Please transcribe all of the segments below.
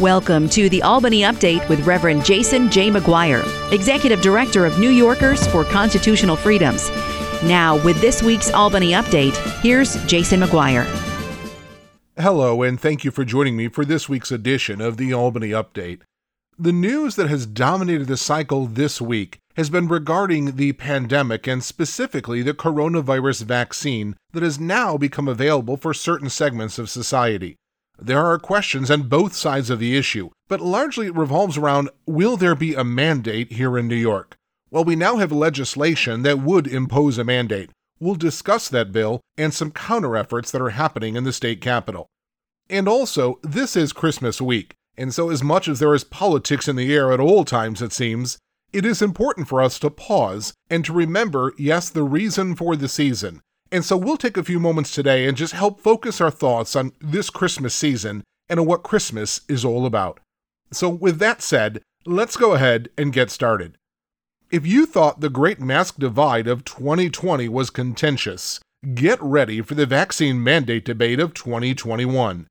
Welcome to the Albany Update with Reverend Jason J. McGuire, Executive Director of New Yorkers for Constitutional Freedoms. Now, with this week's Albany Update, here's Jason McGuire. Hello, and thank you for joining me for this week's edition of the Albany Update. The news that has dominated the cycle this week has been regarding the pandemic and specifically the coronavirus vaccine that has now become available for certain segments of society. There are questions on both sides of the issue, but largely it revolves around will there be a mandate here in New York? Well, we now have legislation that would impose a mandate. We'll discuss that bill and some counter efforts that are happening in the state capitol. And also, this is Christmas week, and so as much as there is politics in the air at all times, it seems, it is important for us to pause and to remember, yes, the reason for the season. And so we'll take a few moments today and just help focus our thoughts on this Christmas season and on what Christmas is all about. So, with that said, let's go ahead and get started. If you thought the great mask divide of 2020 was contentious, get ready for the vaccine mandate debate of 2021.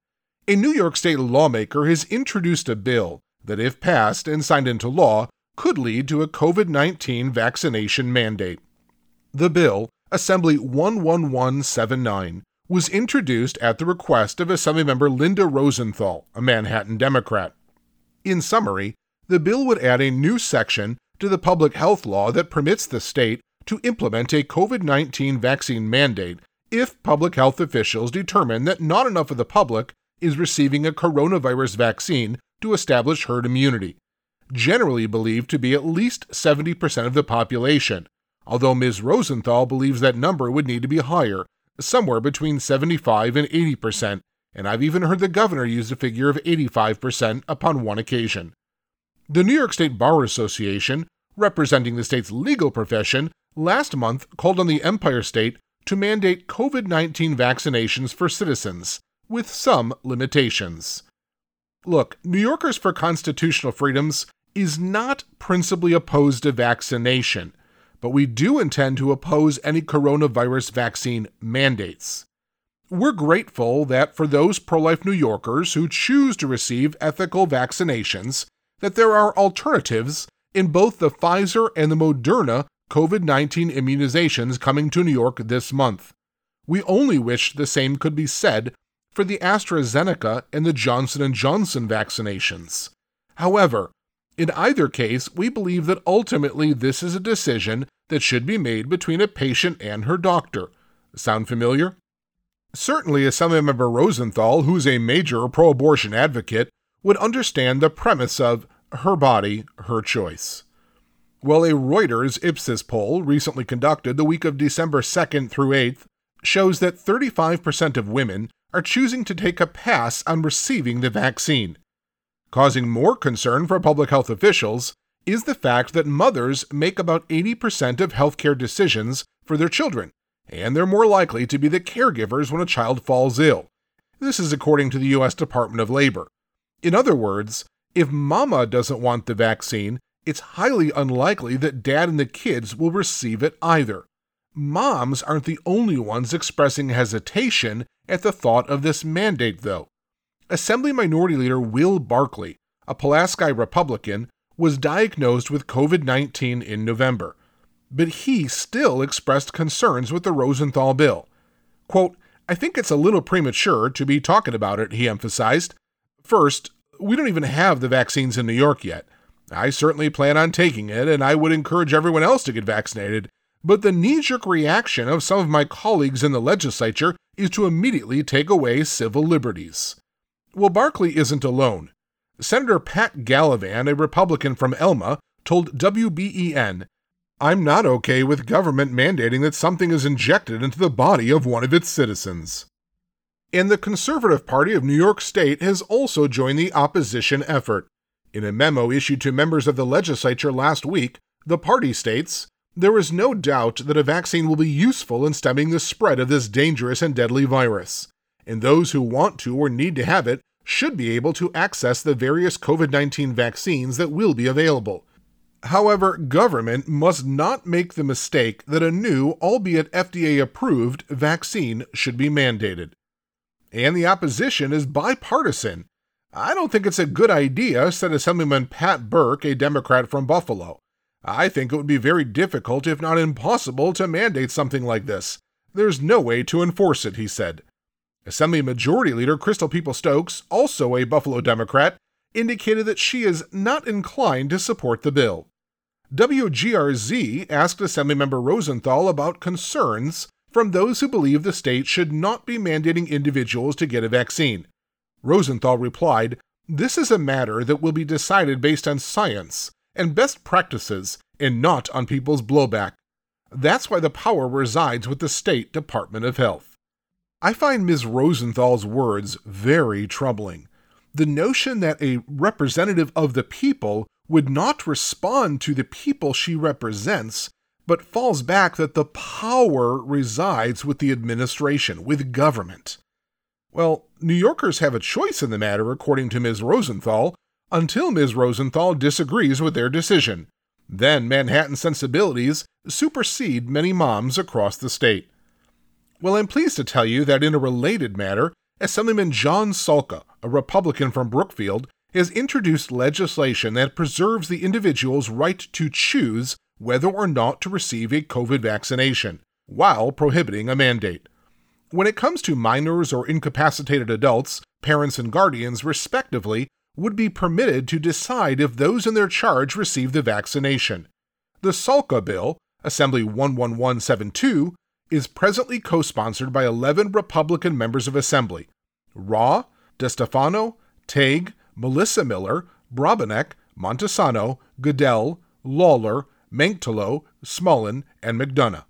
A New York State lawmaker has introduced a bill that, if passed and signed into law, could lead to a COVID 19 vaccination mandate. The bill, Assembly 11179, was introduced at the request of Assemblymember Linda Rosenthal, a Manhattan Democrat. In summary, the bill would add a new section to the public health law that permits the state to implement a COVID 19 vaccine mandate if public health officials determine that not enough of the public is receiving a coronavirus vaccine to establish herd immunity, generally believed to be at least 70% of the population, although Ms. Rosenthal believes that number would need to be higher, somewhere between 75 and 80%, and I've even heard the governor use a figure of 85% upon one occasion. The New York State Bar Association, representing the state's legal profession, last month called on the Empire State to mandate COVID 19 vaccinations for citizens, with some limitations. Look, New Yorkers for Constitutional Freedoms is not principally opposed to vaccination, but we do intend to oppose any coronavirus vaccine mandates. We're grateful that for those pro life New Yorkers who choose to receive ethical vaccinations, that there are alternatives in both the Pfizer and the Moderna COVID 19 immunizations coming to New York this month. We only wish the same could be said for the AstraZeneca and the Johnson & Johnson vaccinations. However, in either case, we believe that ultimately this is a decision that should be made between a patient and her doctor. Sound familiar? Certainly, Assemblymember Rosenthal, who's a major pro abortion advocate, would understand the premise of her body, her choice. Well, a Reuters Ipsos poll recently conducted the week of December 2nd through 8th shows that 35% of women are choosing to take a pass on receiving the vaccine. Causing more concern for public health officials is the fact that mothers make about 80% of healthcare decisions for their children, and they're more likely to be the caregivers when a child falls ill. This is according to the U.S. Department of Labor. In other words, if mama doesn't want the vaccine, it's highly unlikely that dad and the kids will receive it either. Moms aren't the only ones expressing hesitation at the thought of this mandate, though. Assembly Minority Leader Will Barclay, a Pulaski Republican, was diagnosed with COVID 19 in November, but he still expressed concerns with the Rosenthal bill. Quote, I think it's a little premature to be talking about it, he emphasized. First, we don't even have the vaccines in New York yet. I certainly plan on taking it, and I would encourage everyone else to get vaccinated. But the knee jerk reaction of some of my colleagues in the legislature is to immediately take away civil liberties. Well, Barclay isn't alone. Senator Pat Gallivan, a Republican from Elma, told WBEN, I'm not okay with government mandating that something is injected into the body of one of its citizens. And the Conservative Party of New York State has also joined the opposition effort. In a memo issued to members of the legislature last week, the party states there is no doubt that a vaccine will be useful in stemming the spread of this dangerous and deadly virus, and those who want to or need to have it should be able to access the various COVID 19 vaccines that will be available. However, government must not make the mistake that a new, albeit FDA approved, vaccine should be mandated. And the opposition is bipartisan. I don't think it's a good idea, said Assemblyman Pat Burke, a Democrat from Buffalo. I think it would be very difficult, if not impossible, to mandate something like this. There's no way to enforce it, he said. Assembly Majority Leader Crystal Peoples-Stokes, also a Buffalo Democrat, indicated that she is not inclined to support the bill. WGRZ asked Assemblymember Rosenthal about concerns from those who believe the state should not be mandating individuals to get a vaccine. Rosenthal replied, This is a matter that will be decided based on science and best practices and not on people's blowback. That's why the power resides with the State Department of Health. I find Ms. Rosenthal's words very troubling. The notion that a representative of the people would not respond to the people she represents, but falls back that the power resides with the administration, with government. Well, New Yorkers have a choice in the matter, according to Ms. Rosenthal, until Ms. Rosenthal disagrees with their decision. Then Manhattan sensibilities supersede many moms across the state. Well, I'm pleased to tell you that in a related matter, Assemblyman John Salka, a Republican from Brookfield, has introduced legislation that preserves the individual's right to choose whether or not to receive a COVID vaccination, while prohibiting a mandate. When it comes to minors or incapacitated adults, parents and guardians, respectively, would be permitted to decide if those in their charge receive the vaccination. The Salka bill, Assembly 11172, is presently co sponsored by 11 Republican members of Assembly Ra, DeStefano, Tague, Melissa Miller, Brabenec, Montesano, Goodell, Lawler, Manktelow, Smullen, and McDonough.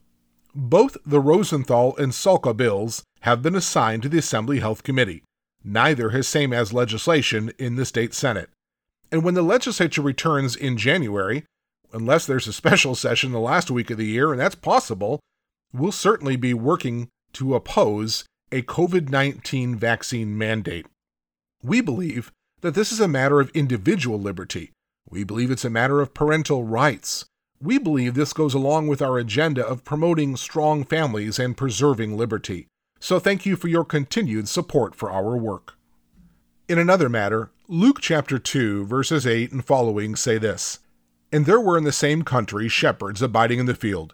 Both the Rosenthal and Salka bills have been assigned to the Assembly Health Committee. Neither has same as legislation in the state Senate. And when the legislature returns in January, unless there's a special session the last week of the year, and that's possible, we'll certainly be working to oppose a COVID 19 vaccine mandate. We believe that this is a matter of individual liberty. We believe it's a matter of parental rights. We believe this goes along with our agenda of promoting strong families and preserving liberty. So thank you for your continued support for our work. In another matter, Luke chapter 2, verses 8 and following say this And there were in the same country shepherds abiding in the field,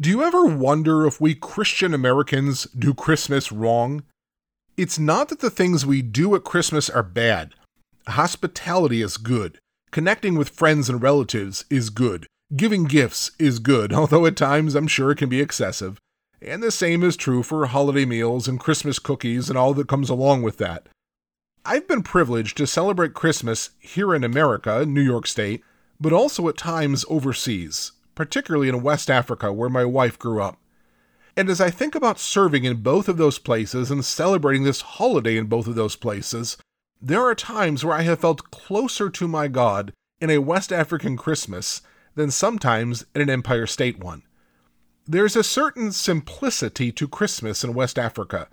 Do you ever wonder if we Christian Americans do Christmas wrong? It's not that the things we do at Christmas are bad. Hospitality is good. Connecting with friends and relatives is good. Giving gifts is good, although at times I'm sure it can be excessive. And the same is true for holiday meals and Christmas cookies and all that comes along with that. I've been privileged to celebrate Christmas here in America, New York State, but also at times overseas, particularly in West Africa where my wife grew up. And as I think about serving in both of those places and celebrating this holiday in both of those places, there are times where I have felt closer to my God in a West African Christmas than sometimes in an Empire State one. There's a certain simplicity to Christmas in West Africa.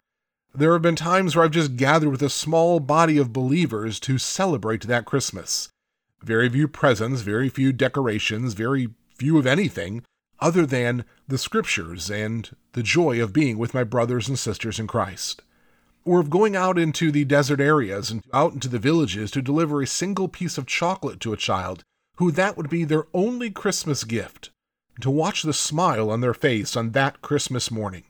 There have been times where I've just gathered with a small body of believers to celebrate that Christmas. Very few presents, very few decorations, very few of anything other than the scriptures and the joy of being with my brothers and sisters in Christ. Or of going out into the desert areas and out into the villages to deliver a single piece of chocolate to a child who that would be their only Christmas gift to watch the smile on their face on that Christmas morning.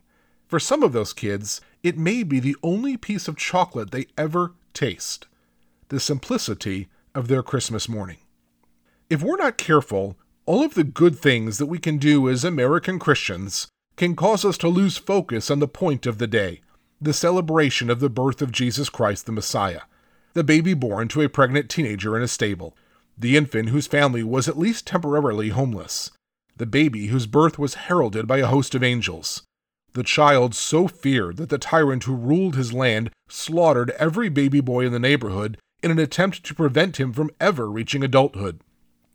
For some of those kids, it may be the only piece of chocolate they ever taste. The simplicity of their Christmas morning. If we're not careful, all of the good things that we can do as American Christians can cause us to lose focus on the point of the day the celebration of the birth of Jesus Christ the Messiah, the baby born to a pregnant teenager in a stable, the infant whose family was at least temporarily homeless, the baby whose birth was heralded by a host of angels, the child so feared that the tyrant who ruled his land slaughtered every baby boy in the neighborhood in an attempt to prevent him from ever reaching adulthood,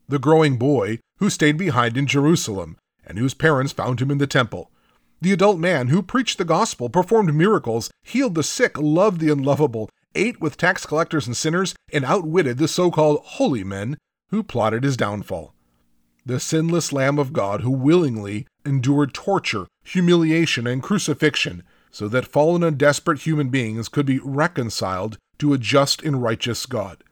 the growing boy who stayed behind in Jerusalem and whose parents found him in the temple, the adult man who preached the gospel, performed miracles, healed the sick, loved the unlovable, ate with tax collectors and sinners, and outwitted the so called holy men who plotted his downfall. The sinless Lamb of God who willingly endured torture, humiliation, and crucifixion so that fallen and desperate human beings could be reconciled to a just and righteous God.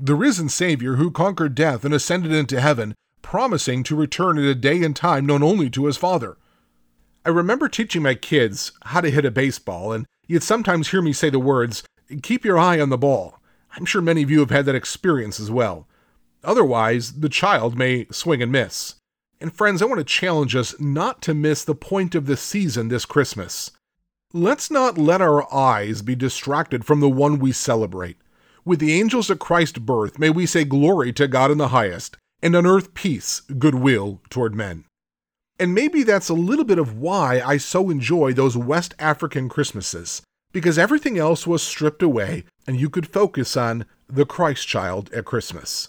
The risen Savior who conquered death and ascended into heaven, promising to return at a day and time known only to his Father. I remember teaching my kids how to hit a baseball, and you'd sometimes hear me say the words, Keep your eye on the ball. I'm sure many of you have had that experience as well. Otherwise, the child may swing and miss. And friends, I want to challenge us not to miss the point of the season this Christmas. Let's not let our eyes be distracted from the one we celebrate. With the angels at Christ's birth, may we say glory to God in the highest, and on earth peace, goodwill toward men. And maybe that's a little bit of why I so enjoy those West African Christmases, because everything else was stripped away and you could focus on the Christ child at Christmas.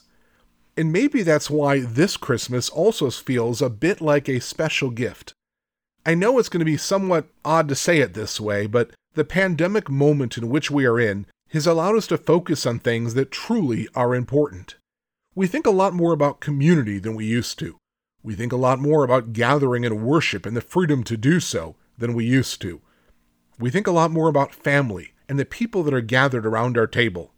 And maybe that's why this Christmas also feels a bit like a special gift. I know it's going to be somewhat odd to say it this way, but the pandemic moment in which we are in has allowed us to focus on things that truly are important. We think a lot more about community than we used to. We think a lot more about gathering and worship and the freedom to do so than we used to. We think a lot more about family and the people that are gathered around our table.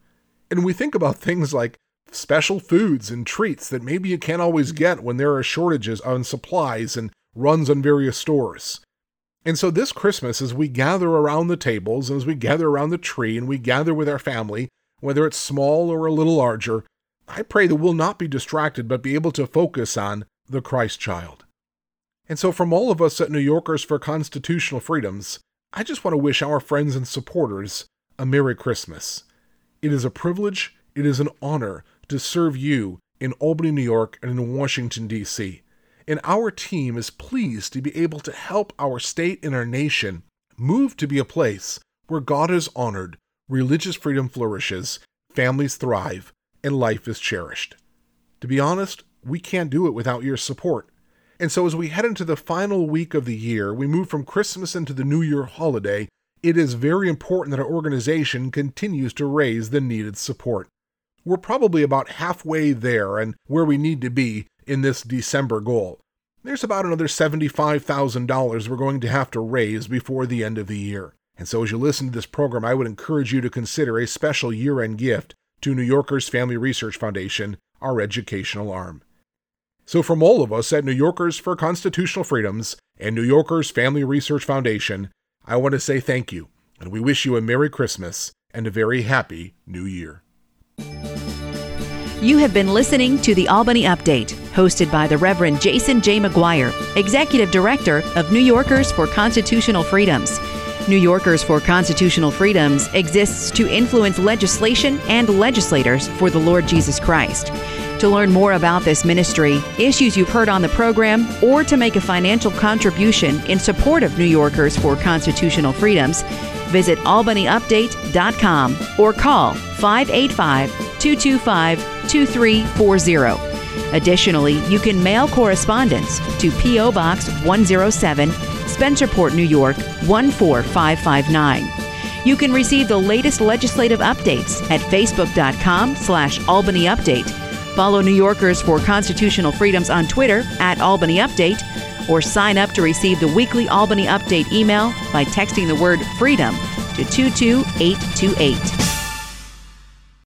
And we think about things like special foods and treats that maybe you can't always get when there are shortages on supplies and runs on various stores. And so this Christmas, as we gather around the tables and as we gather around the tree and we gather with our family, whether it's small or a little larger, I pray that we'll not be distracted but be able to focus on the Christ child. And so, from all of us at New Yorkers for Constitutional Freedoms, I just want to wish our friends and supporters a Merry Christmas. It is a privilege, it is an honor to serve you in Albany, New York, and in Washington, D.C. And our team is pleased to be able to help our state and our nation move to be a place where God is honored, religious freedom flourishes, families thrive, and life is cherished. To be honest, we can't do it without your support. And so, as we head into the final week of the year, we move from Christmas into the New Year holiday, it is very important that our organization continues to raise the needed support. We're probably about halfway there and where we need to be in this December goal. There's about another $75,000 we're going to have to raise before the end of the year. And so, as you listen to this program, I would encourage you to consider a special year end gift to New Yorkers Family Research Foundation, our educational arm. So, from all of us at New Yorkers for Constitutional Freedoms and New Yorkers Family Research Foundation, I want to say thank you, and we wish you a Merry Christmas and a very happy New Year. You have been listening to the Albany Update, hosted by the Reverend Jason J. McGuire, Executive Director of New Yorkers for Constitutional Freedoms. New Yorkers for Constitutional Freedoms exists to influence legislation and legislators for the Lord Jesus Christ. To learn more about this ministry, issues you've heard on the program, or to make a financial contribution in support of New Yorkers for Constitutional Freedoms, visit albanyupdate.com or call 585 225 2340. Additionally, you can mail correspondence to P.O. Box 107, Spencerport, New York 14559. You can receive the latest legislative updates at facebook.com slash Albany Update Follow New Yorkers for Constitutional Freedoms on Twitter at Albany Update, or sign up to receive the weekly Albany Update email by texting the word freedom to 22828.